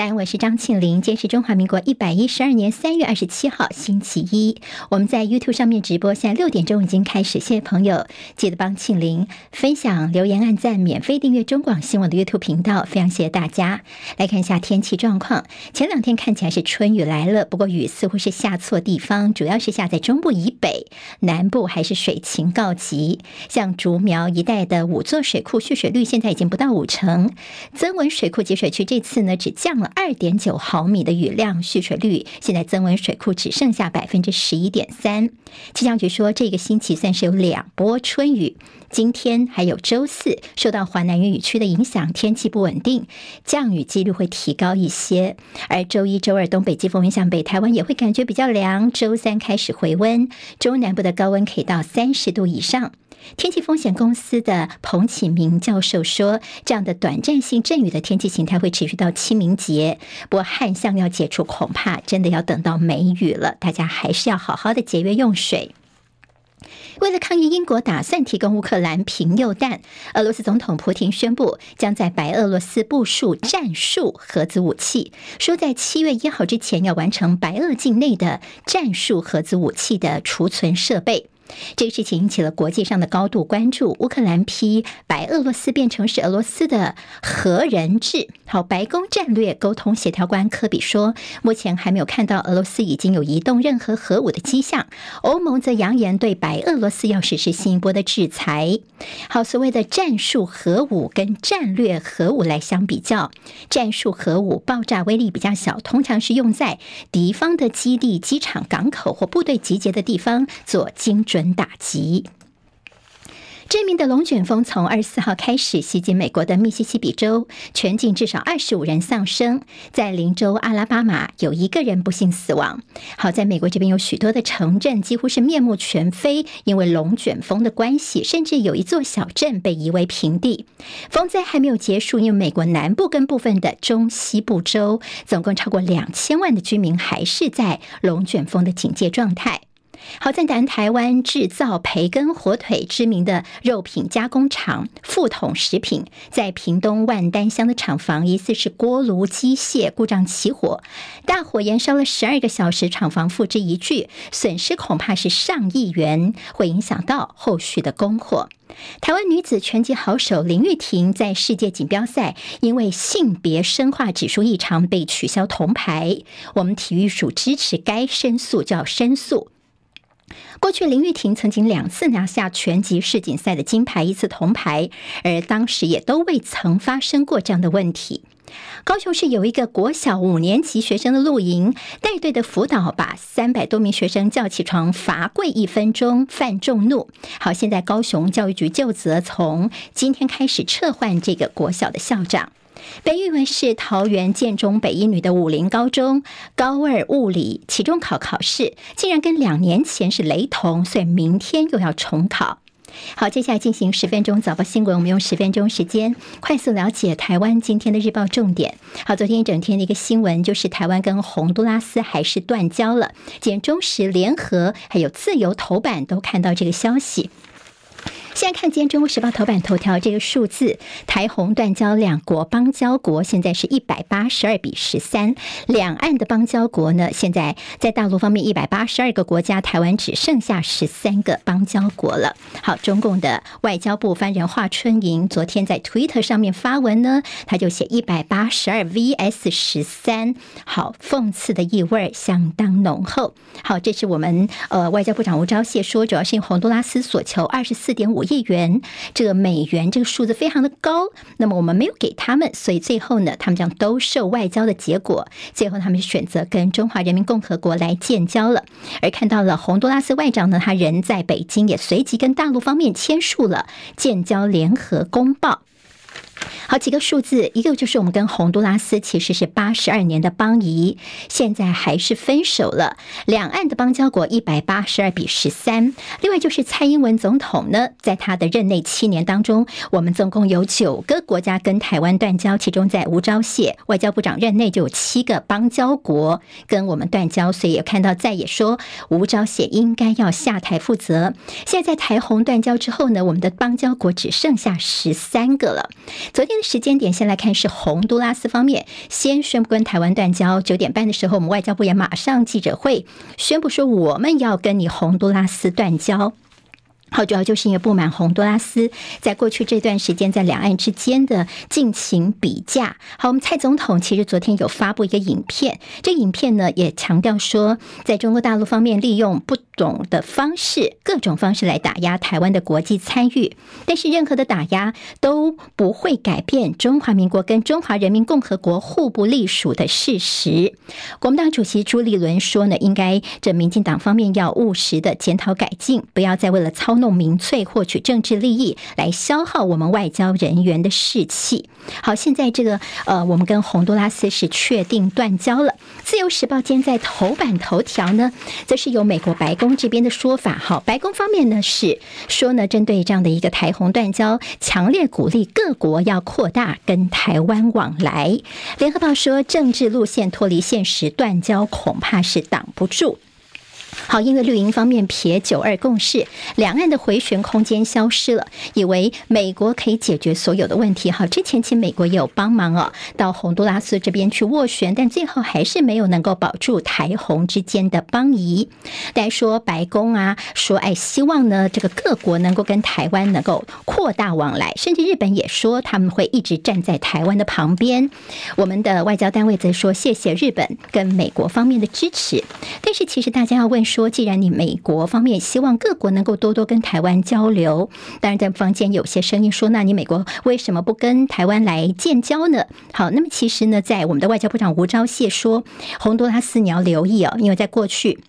三，我是张庆玲。今天是中华民国一百一十二年三月二十七号，星期一。我们在 YouTube 上面直播，现在六点钟已经开始。谢谢朋友，记得帮庆玲分享、留言、按赞、免费订阅中广新闻的 YouTube 频道。非常谢谢大家。来看一下天气状况。前两天看起来是春雨来了，不过雨似乎是下错地方，主要是下在中部以北，南部还是水情告急。像竹苗一带的五座水库蓄水率现在已经不到五成，曾文水库集水区这次呢只降了二点九毫米的雨量，蓄水率现在增文水库只剩下百分之十一点三。气象局说，这个星期算是有两波春雨，今天还有周四，受到华南云雨区的影响，天气不稳定，降雨几率会提高一些。而周一、周二东北季风影响北台湾，也会感觉比较凉。周三开始回温，中南部的高温可以到三十度以上。天气风险公司的彭启明教授说，这样的短暂性阵雨的天气形态会持续到清明节。不过旱象要解除，恐怕真的要等到梅雨了。大家还是要好好的节约用水。为了抗议英国打算提供乌克兰贫铀弹，俄罗斯总统普京宣布将在白俄罗斯部署战术核子武器，说在七月一号之前要完成白俄境内的战术核子武器的储存设备。这个事情引起了国际上的高度关注。乌克兰批白俄罗斯变成是俄罗斯的核人质。好，白宫战略沟通协调官科比说，目前还没有看到俄罗斯已经有移动任何核武的迹象。欧盟则扬言对白俄罗斯要实施新一波的制裁。好，所谓的战术核武跟战略核武来相比较，战术核武爆炸威力比较小，通常是用在敌方的基地、机场、港口或部队集结的地方做精准打击。知名的龙卷风从二十四号开始袭击美国的密西西比州，全境至少二十五人丧生。在邻州阿拉巴马，有一个人不幸死亡。好在美国这边有许多的城镇几乎是面目全非，因为龙卷风的关系，甚至有一座小镇被夷为平地。风灾还没有结束，因为美国南部跟部分的中西部州，总共超过两千万的居民还是在龙卷风的警戒状态。好在南台湾制造培根火腿知名的肉品加工厂富统食品，在屏东万丹乡的厂房疑似是锅炉机械故障起火，大火延烧了十二个小时，厂房付之一炬，损失恐怕是上亿元，会影响到后续的供货。台湾女子拳击好手林玉婷在世界锦标赛因为性别生化指数异常被取消铜牌，我们体育署支持该申诉，叫申诉。过去林玉婷曾经两次拿下全级世锦赛的金牌，一次铜牌，而当时也都未曾发生过这样的问题。高雄市有一个国小五年级学生的露营，带队的辅导把三百多名学生叫起床罚跪一分钟，犯众怒。好，现在高雄教育局就责从今天开始撤换这个国小的校长。被誉为是桃园建中北一女的武林高中高二物理期中考考试，竟然跟两年前是雷同，所以明天又要重考。好，接下来进行十分钟早报新闻，我们用十分钟时间快速了解台湾今天的日报重点。好，昨天一整天的一个新闻就是台湾跟洪都拉斯还是断交了，简中时联合还有自由头版都看到这个消息。现在看今天《中国时报》头版头条这个数字，台洪断交，两国邦交国现在是一百八十二比十三。两岸的邦交国呢，现在在大陆方面一百八十二个国家，台湾只剩下十三个邦交国了。好，中共的外交部发言人华春莹昨天在 Twitter 上面发文呢，他就写一百八十二 vs 十三，好，讽刺的意味相当浓厚。好，这是我们呃外交部长吴钊燮说，主要是因洪都拉斯所求二十四点五。亿元，这个美元这个数字非常的高，那么我们没有给他们，所以最后呢，他们将兜售外交的结果，最后他们选择跟中华人民共和国来建交了。而看到了洪都拉斯外长呢，他人在北京，也随即跟大陆方面签署了建交联合公报。好几个数字，一个就是我们跟洪都拉斯其实是八十二年的邦谊，现在还是分手了。两岸的邦交国一百八十二比十三。另外就是蔡英文总统呢，在他的任内七年当中，我们总共有九个国家跟台湾断交，其中在吴钊燮外交部长任内就有七个邦交国跟我们断交，所以也看到在也说吴钊燮应该要下台负责。现在在台洪断交之后呢，我们的邦交国只剩下十三个了。昨天。的时间点先来看是洪都拉斯方面先宣布跟台湾断交。九点半的时候，我们外交部也马上记者会宣布说，我们要跟你洪都拉斯断交。好，主要就是因为不满洪都拉斯在过去这段时间在两岸之间的尽情比价。好，我们蔡总统其实昨天有发布一个影片，这影片呢也强调说，在中国大陆方面利用不懂的方式，各种方式来打压台湾的国际参与，但是任何的打压都不会改变中华民国跟中华人民共和国互不隶属的事实。国民党主席朱立伦说呢，应该这民进党方面要务实的检讨改进，不要再为了操弄民粹、获取政治利益来消耗我们外交人员的士气。好，现在这个呃，我们跟洪都拉斯是确定断交了。自由时报今天在头版头条呢，则是由美国白宫。这边的说法，好，白宫方面呢是说呢，针对这样的一个台洪断交，强烈鼓励各国要扩大跟台湾往来。联合报说，政治路线脱离现实，断交恐怕是挡不住。好，因为绿营方面撇九二共识，两岸的回旋空间消失了，以为美国可以解决所有的问题。好，之前其实美国也有帮忙哦，到洪都拉斯这边去斡旋，但最后还是没有能够保住台洪之间的邦谊。大家说白宫啊，说哎，希望呢这个各国能够跟台湾能够扩大往来，甚至日本也说他们会一直站在台湾的旁边。我们的外交单位则说谢谢日本跟美国方面的支持，但是其实大家要问。说，既然你美国方面希望各国能够多多跟台湾交流，当然在坊间有些声音说，那你美国为什么不跟台湾来建交呢？好，那么其实呢，在我们的外交部长吴钊燮说，洪都拉斯你要留意哦，因为在过去。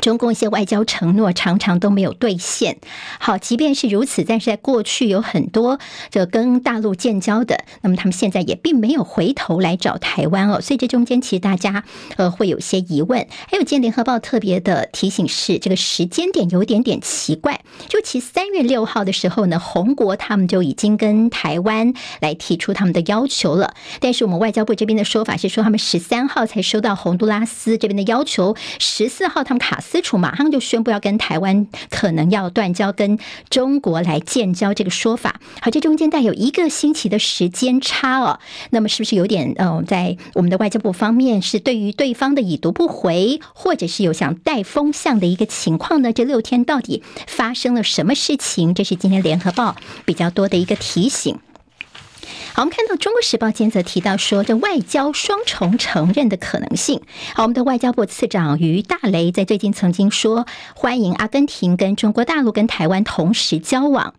中共一些外交承诺常常都没有兑现。好，即便是如此，但是在过去有很多这跟大陆建交的，那么他们现在也并没有回头来找台湾哦。所以这中间其实大家呃会有些疑问。还有今天联合报特别的提醒是，这个时间点有点点奇怪。就其实三月六号的时候呢，洪国他们就已经跟台湾来提出他们的要求了。但是我们外交部这边的说法是说，他们十三号才收到洪都拉斯这边的要求，十四号他们卡。私处马上就宣布要跟台湾可能要断交，跟中国来建交这个说法。好，这中间带有一个星期的时间差哦。那么是不是有点呃，在我们的外交部方面是对于对方的已读不回，或者是有想带风向的一个情况呢？这六天到底发生了什么事情？这是今天联合报比较多的一个提醒。好，我们看到《中国时报》今天则提到说，这外交双重承认的可能性。好，我们的外交部次长于大雷在最近曾经说，欢迎阿根廷跟中国大陆跟台湾同时交往。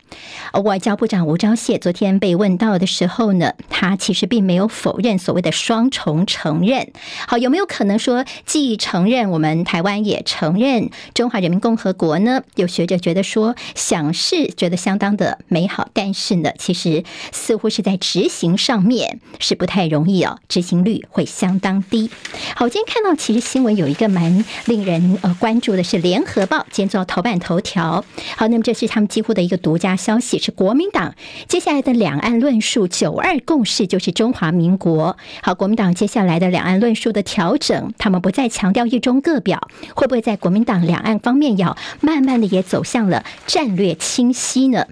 外交部长吴钊燮昨天被问到的时候呢，他其实并没有否认所谓的双重承认。好，有没有可能说既承认我们台湾也承认中华人民共和国呢？有学者觉得说，想是觉得相当的美好，但是呢，其实似乎是在执。行上面是不太容易哦，执行率会相当低。好，今天看到其实新闻有一个蛮令人呃关注的是，《联合报》今天做头版头条。好，那么这是他们几乎的一个独家消息，是国民党接下来的两岸论述“九二共识”就是中华民国。好，国民党接下来的两岸论述的调整，他们不再强调一中各表，会不会在国民党两岸方面要慢慢的也走向了战略清晰呢？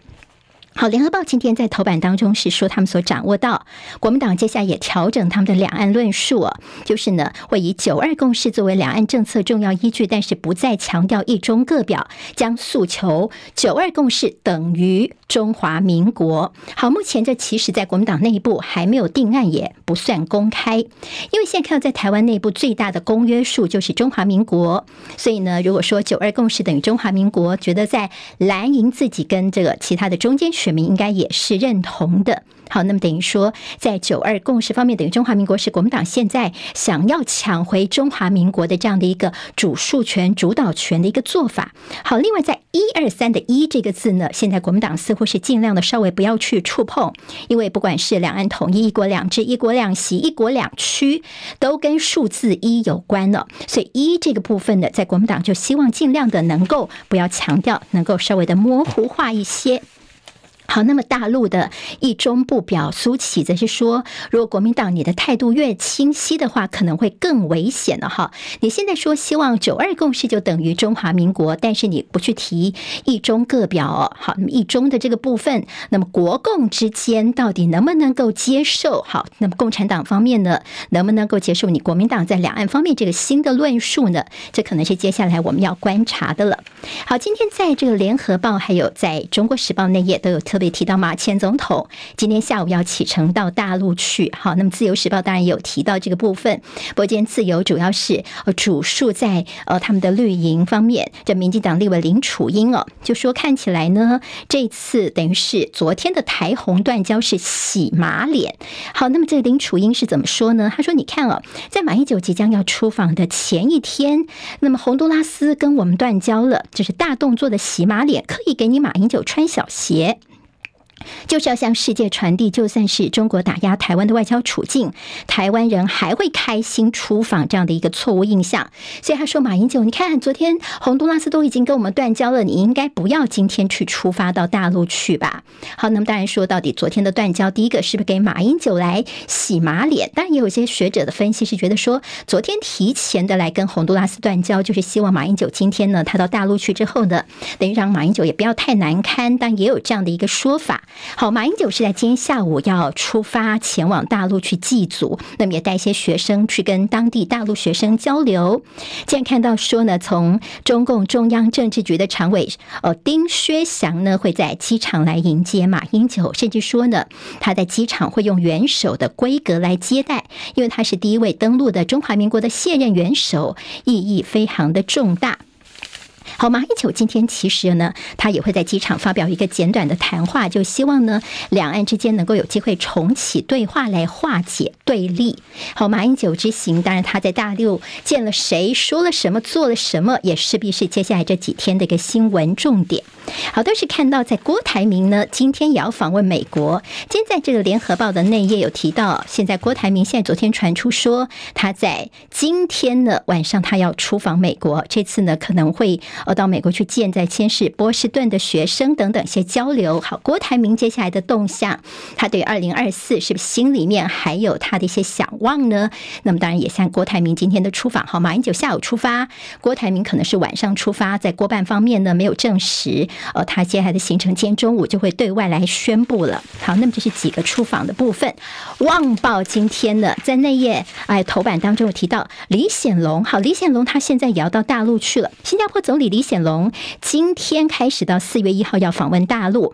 好，联合报今天在头版当中是说，他们所掌握到国民党接下来也调整他们的两岸论述哦，就是呢会以九二共识作为两岸政策重要依据，但是不再强调一中各表，将诉求九二共识等于中华民国。好，目前这其实在国民党内部还没有定案，也不算公开，因为现在看到在台湾内部最大的公约数就是中华民国，所以呢，如果说九二共识等于中华民国，觉得在蓝营自己跟这个其他的中间。选民应该也是认同的。好，那么等于说，在九二共识方面，等于中华民国是国民党现在想要抢回中华民国的这样的一个主诉权、主导权的一个做法。好，另外在一二三的一这个字呢，现在国民党似乎是尽量的稍微不要去触碰，因为不管是两岸统一、一国两制、一国两席、一国两区，都跟数字一有关了。所以一这个部分呢，在国民党就希望尽量的能够不要强调，能够稍微的模糊化一些。好，那么大陆的一中部表苏起则是说，如果国民党你的态度越清晰的话，可能会更危险了哈。你现在说希望九二共识就等于中华民国，但是你不去提一中各表，好，那么一中的这个部分，那么国共之间到底能不能够接受？好，那么共产党方面呢，能不能够接受你国民党在两岸方面这个新的论述呢？这可能是接下来我们要观察的了。好，今天在这个联合报还有在中国时报内页都有特。特别提到马前总统今天下午要启程到大陆去，好，那么自由时报当然有提到这个部分。不过今天自由主要是呃主述在呃他们的绿营方面，这民进党立委林楚英哦，就说看起来呢，这次等于是昨天的台红断交是洗马脸。好，那么这林楚英是怎么说呢？他说：“你看哦，在马英九即将要出访的前一天，那么洪都拉斯跟我们断交了，就是大动作的洗马脸，可以给你马英九穿小鞋。”就是要向世界传递，就算是中国打压台湾的外交处境，台湾人还会开心出访这样的一个错误印象。所以他说：“马英九，你看昨天洪都拉斯都已经跟我们断交了，你应该不要今天去出发到大陆去吧？”好，那么当然说到底，昨天的断交，第一个是不是给马英九来洗马脸？当然也有一些学者的分析是觉得说，昨天提前的来跟洪都拉斯断交，就是希望马英九今天呢，他到大陆去之后呢，等于让马英九也不要太难堪。但也有这样的一个说法。好，马英九是在今天下午要出发前往大陆去祭祖，那么也带一些学生去跟当地大陆学生交流。现在看到说呢，从中共中央政治局的常委呃丁薛祥呢会在机场来迎接马英九，甚至说呢他在机场会用元首的规格来接待，因为他是第一位登陆的中华民国的现任元首，意义非常的重大。好，马英九今天其实呢，他也会在机场发表一个简短的谈话，就希望呢，两岸之间能够有机会重启对话，来化解对立。好，马英九之行，当然他在大陆见了谁，说了什么，做了什么，也势必是接下来这几天的一个新闻重点。好，都是看到在郭台铭呢，今天也要访问美国。今天在这个联合报的内页有提到，现在郭台铭现在昨天传出说，他在今天呢晚上他要出访美国，这次呢可能会。呃到美国去见在先是波士顿的学生等等一些交流。好，郭台铭接下来的动向，他对二零二四是不是心里面还有他的一些想望呢？那么当然也像郭台铭今天的出访，好，马英九下午出发，郭台铭可能是晚上出发，在郭办方面呢没有证实，呃，他接下来的行程今天中午就会对外来宣布了。好，那么这是几个出访的部分。《旺报》今天呢在那页哎头版当中有提到李显龙，好，李显龙他现在也要到大陆去了，新加坡总理。李显龙今天开始到四月一号要访问大陆。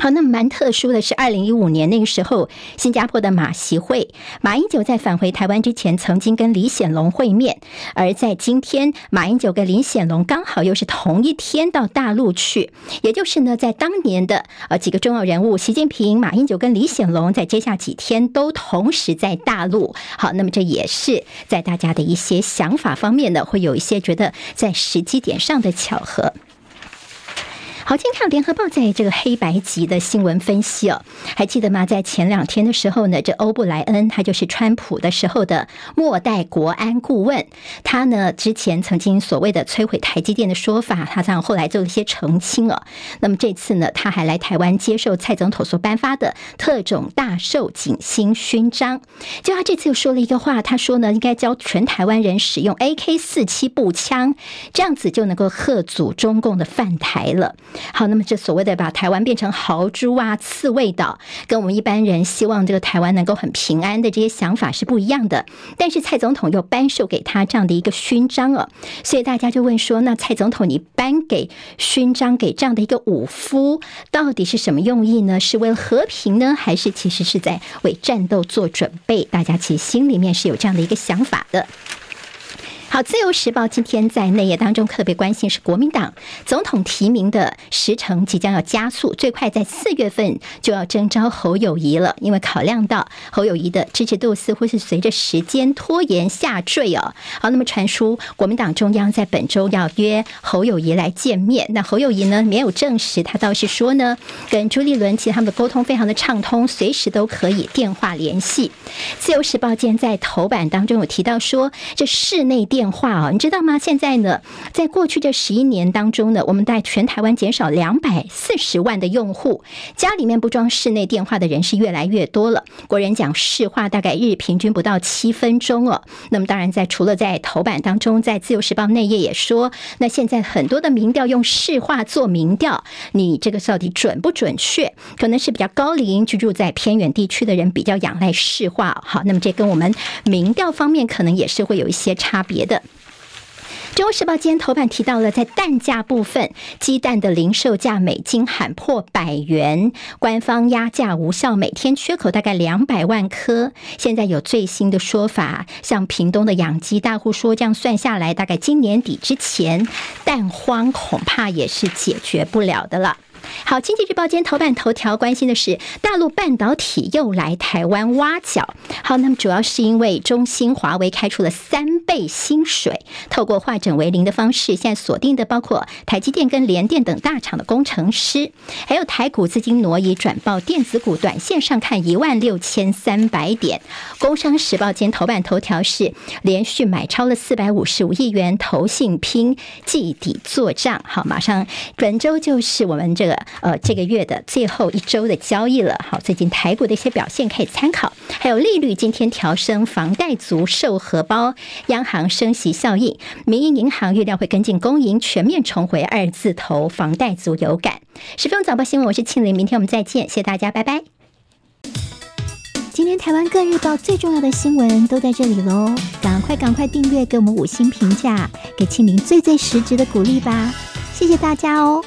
好，那么蛮特殊的是，二零一五年那个时候，新加坡的马习会，马英九在返回台湾之前，曾经跟李显龙会面。而在今天，马英九跟李显龙刚好又是同一天到大陆去，也就是呢，在当年的呃几个重要人物，习近平、马英九跟李显龙，在接下几天都同时在大陆。好，那么这也是在大家的一些想法方面呢，会有一些觉得在时机点上的巧合。好，今天看联合报在这个黑白级的新闻分析哦，还记得吗？在前两天的时候呢，这欧布莱恩他就是川普的时候的末代国安顾问，他呢之前曾经所谓的摧毁台积电的说法，他这样后来做了一些澄清哦。那么这次呢，他还来台湾接受蔡总统所颁发的特种大寿锦星勋章。就他这次又说了一个话，他说呢，应该教全台湾人使用 AK 四七步枪，这样子就能够吓阻中共的犯台了。好，那么这所谓的把台湾变成豪猪啊、刺猬岛，跟我们一般人希望这个台湾能够很平安的这些想法是不一样的。但是蔡总统又颁授给他这样的一个勋章啊，所以大家就问说：那蔡总统你颁给勋章给这样的一个武夫，到底是什么用意呢？是为了和平呢，还是其实是在为战斗做准备？大家其实心里面是有这样的一个想法的。好，《自由时报》今天在内页当中特别关心是国民党总统提名的时程即将要加速，最快在四月份就要征召侯友谊了。因为考量到侯友谊的支持度似乎是随着时间拖延下坠哦。好，那么传出国民党中央在本周要约侯友谊来见面，那侯友谊呢没有证实，他倒是说呢，跟朱立伦其实他们的沟通非常的畅通，随时都可以电话联系。《自由时报》今天在头版当中有提到说，这室内电。电话啊，你知道吗？现在呢，在过去这十一年当中呢，我们在全台湾减少两百四十万的用户，家里面不装室内电话的人是越来越多了。国人讲市话大概日平均不到七分钟哦。那么当然在除了在头版当中，在自由时报内页也说，那现在很多的民调用市话做民调，你这个到底准不准确？可能是比较高龄居住在偏远地区的人比较仰赖市话。好，那么这跟我们民调方面可能也是会有一些差别的。《中国时报》今天头版提到了，在蛋价部分，鸡蛋的零售价每斤喊破百元，官方压价无效，每天缺口大概两百万颗。现在有最新的说法，像屏东的养鸡大户说，这样算下来，大概今年底之前，蛋荒恐怕也是解决不了的了。好，《经济日报》今天头版头条关心的是大陆半导体又来台湾挖角。好，那么主要是因为中兴、华为开出了三倍薪水，透过化整为零的方式，现在锁定的包括台积电跟联电等大厂的工程师，还有台股资金挪移转报电子股，短线上看一万六千三百点。《工商时报》今天头版头条是连续买超了四百五十五亿元，投信拼季底做账。好，马上本周就是我们这个。呃，这个月的最后一周的交易了。好，最近台股的一些表现可以参考。还有利率今天调升，房贷族受荷包，央行升息效应，民营银行预料会跟进公营全面重回二字头，房贷族有感。十分钟早报新闻，我是庆玲，明天我们再见，谢谢大家，拜拜。今天台湾各日报最重要的新闻都在这里喽，赶快赶快订阅，给我们五星评价，给庆玲最最实质的鼓励吧，谢谢大家哦。